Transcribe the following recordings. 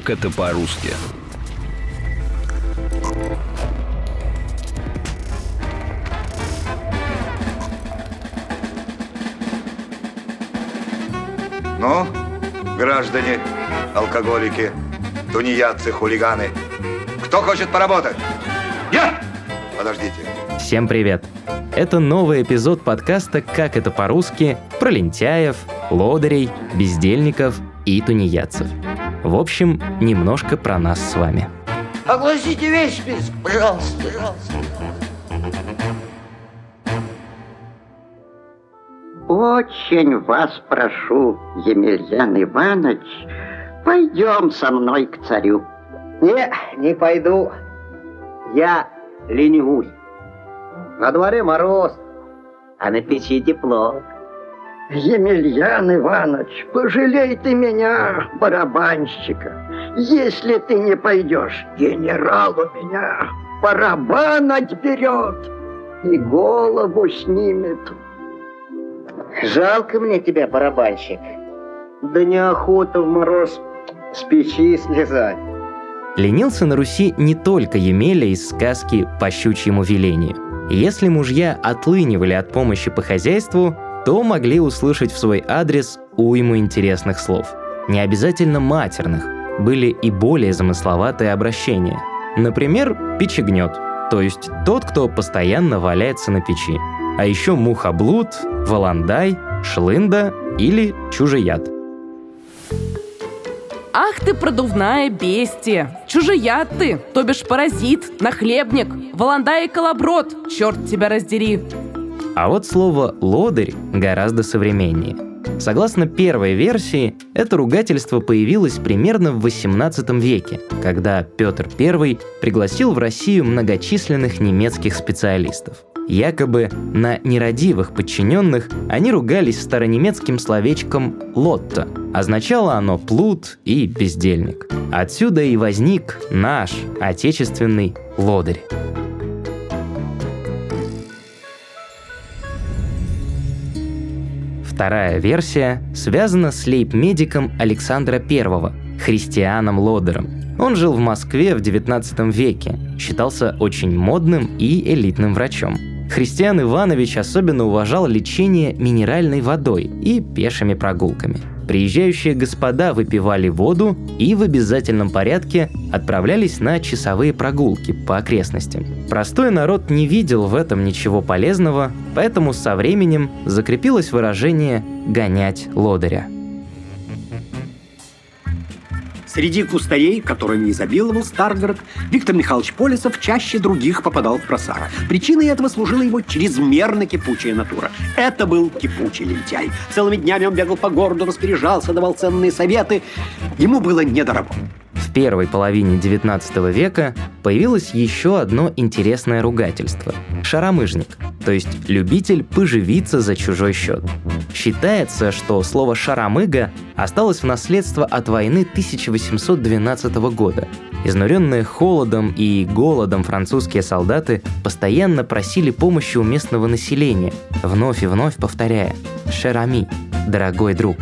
как это по-русски. Ну, граждане, алкоголики, тунеядцы, хулиганы, кто хочет поработать? Я! Подождите. Всем привет! Это новый эпизод подкаста «Как это по-русски» про лентяев, лодырей, бездельников и тунеядцев. В общем, немножко про нас с вами. Огласите весь список, пожалуйста, пожалуйста. Очень вас прошу, Емельян Иванович, пойдем со мной к царю. Не, не пойду. Я ленивусь. На дворе мороз, а на печи тепло. Емельян Иванович, пожалей ты меня, барабанщика. Если ты не пойдешь, генерал у меня барабан отберет и голову снимет. Жалко мне тебя, барабанщик. Да неохота в мороз с печи слезать. Ленился на Руси не только Емеля из сказки «По щучьему велению». Если мужья отлынивали от помощи по хозяйству, то могли услышать в свой адрес уйму интересных слов. Не обязательно матерных, были и более замысловатые обращения. Например, печегнет, то есть тот, кто постоянно валяется на печи. А еще мухоблуд, валандай, шлында или чужеяд. Ах ты продувная бестия! Чужеяд ты, то бишь паразит, нахлебник, валандай и колоброд, черт тебя раздери! А вот слово «лодырь» гораздо современнее. Согласно первой версии, это ругательство появилось примерно в XVIII веке, когда Петр I пригласил в Россию многочисленных немецких специалистов. Якобы на нерадивых подчиненных они ругались старонемецким словечком «лотто». Означало оно «плут» и «бездельник». Отсюда и возник наш отечественный лодырь. Вторая версия связана с лейб-медиком Александра I, христианом Лодером. Он жил в Москве в 19 веке, считался очень модным и элитным врачом. Христиан Иванович особенно уважал лечение минеральной водой и пешими прогулками. Приезжающие господа выпивали воду и в обязательном порядке отправлялись на часовые прогулки по окрестностям. Простой народ не видел в этом ничего полезного, поэтому со временем закрепилось выражение «гонять лодыря». Среди кустарей, которыми изобиловал Старгород, Виктор Михайлович Полисов чаще других попадал в просак. Причиной этого служила его чрезмерно кипучая натура. Это был кипучий лентяй. Целыми днями он бегал по городу, распоряжался, давал ценные советы. Ему было не. В первой половине XIX века появилось еще одно интересное ругательство – шаромыжник, то есть любитель поживиться за чужой счет. Считается, что слово «шаромыга» осталось в наследство от войны 1812 года. Изнуренные холодом и голодом французские солдаты постоянно просили помощи у местного населения, вновь и вновь повторяя «шерами» – «дорогой друг».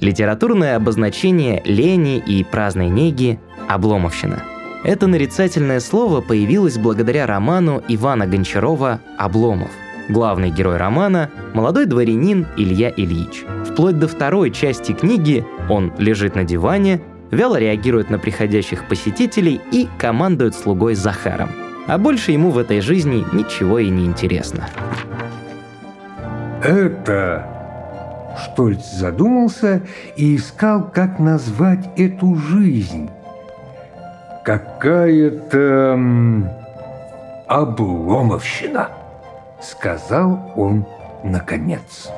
Литературное обозначение лени и праздной неги – обломовщина. Это нарицательное слово появилось благодаря роману Ивана Гончарова «Обломов». Главный герой романа – молодой дворянин Илья Ильич. Вплоть до второй части книги он лежит на диване, вяло реагирует на приходящих посетителей и командует слугой Захаром. А больше ему в этой жизни ничего и не интересно. Это Штольц задумался и искал, как назвать эту жизнь. «Какая-то обломовщина», — сказал он наконец.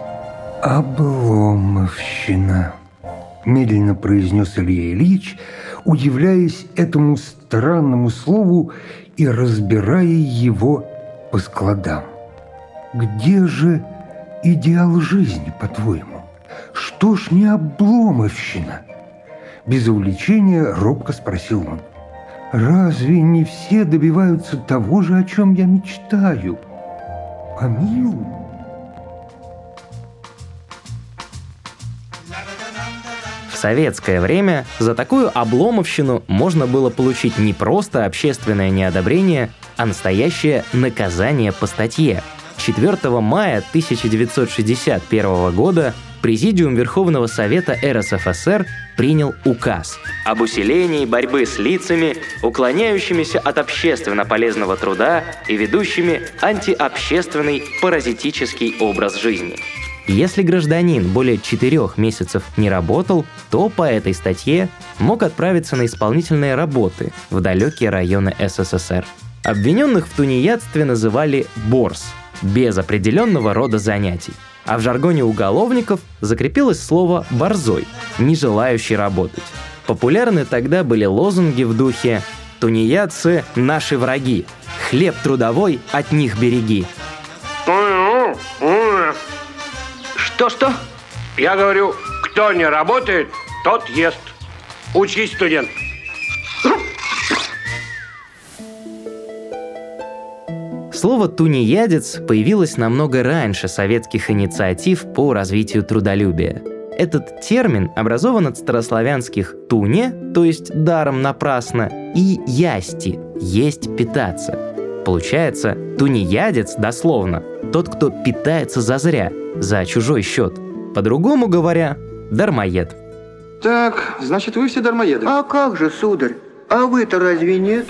«Обломовщина», — медленно произнес Илья Ильич, удивляясь этому странному слову и разбирая его по складам. «Где же идеал жизни, по-твоему? Что ж не обломовщина? Без увлечения робко спросил он. Разве не все добиваются того же, о чем я мечтаю? Помилуй. советское время за такую обломовщину можно было получить не просто общественное неодобрение, а настоящее наказание по статье. 4 мая 1961 года Президиум Верховного Совета РСФСР принял указ об усилении борьбы с лицами, уклоняющимися от общественно полезного труда и ведущими антиобщественный паразитический образ жизни. Если гражданин более четырех месяцев не работал, то по этой статье мог отправиться на исполнительные работы в далекие районы СССР. Обвиненных в тунеядстве называли «борс» без определенного рода занятий. А в жаргоне уголовников закрепилось слово «борзой», не желающий работать. Популярны тогда были лозунги в духе «Тунеядцы – наши враги», «Хлеб трудовой от них береги». Что-что? Я говорю, кто не работает, тот ест. Учись, студент. Слово «тунеядец» появилось намного раньше советских инициатив по развитию трудолюбия. Этот термин образован от старославянских «туне», то есть «даром напрасно», и «ясти» — «есть питаться». Получается, тунеядец дословно тот, кто питается зазря, за чужой счет. По-другому говоря, дармоед. Так, значит, вы все дармоеды. А как же, сударь? А вы-то разве нет?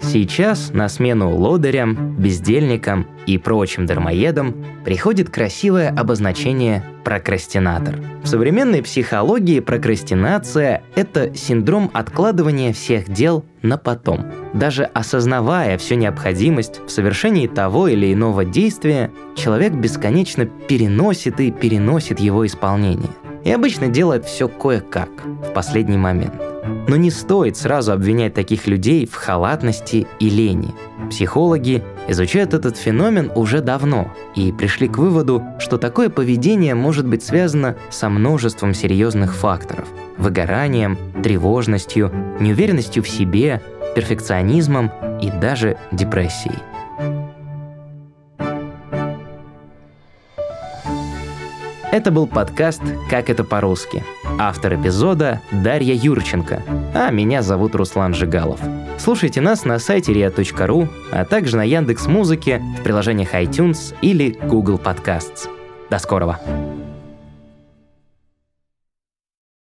Сейчас на смену лодырям, бездельникам и прочим дармоедам приходит красивое обозначение прокрастинатор. В современной психологии прокрастинация – это синдром откладывания всех дел на потом. Даже осознавая всю необходимость в совершении того или иного действия, человек бесконечно переносит и переносит его исполнение. И обычно делает все кое-как, в последний момент. Но не стоит сразу обвинять таких людей в халатности и лени. Психологи изучают этот феномен уже давно и пришли к выводу, что такое поведение может быть связано со множеством серьезных факторов – выгоранием, тревожностью, неуверенностью в себе, перфекционизмом и даже депрессией. Это был подкаст «Как это по-русски». Автор эпизода Дарья Юрченко, а меня зовут Руслан Жигалов. Слушайте нас на сайте ria.ru, а также на Яндекс Музыке, в приложениях iTunes или Google Podcasts. До скорого!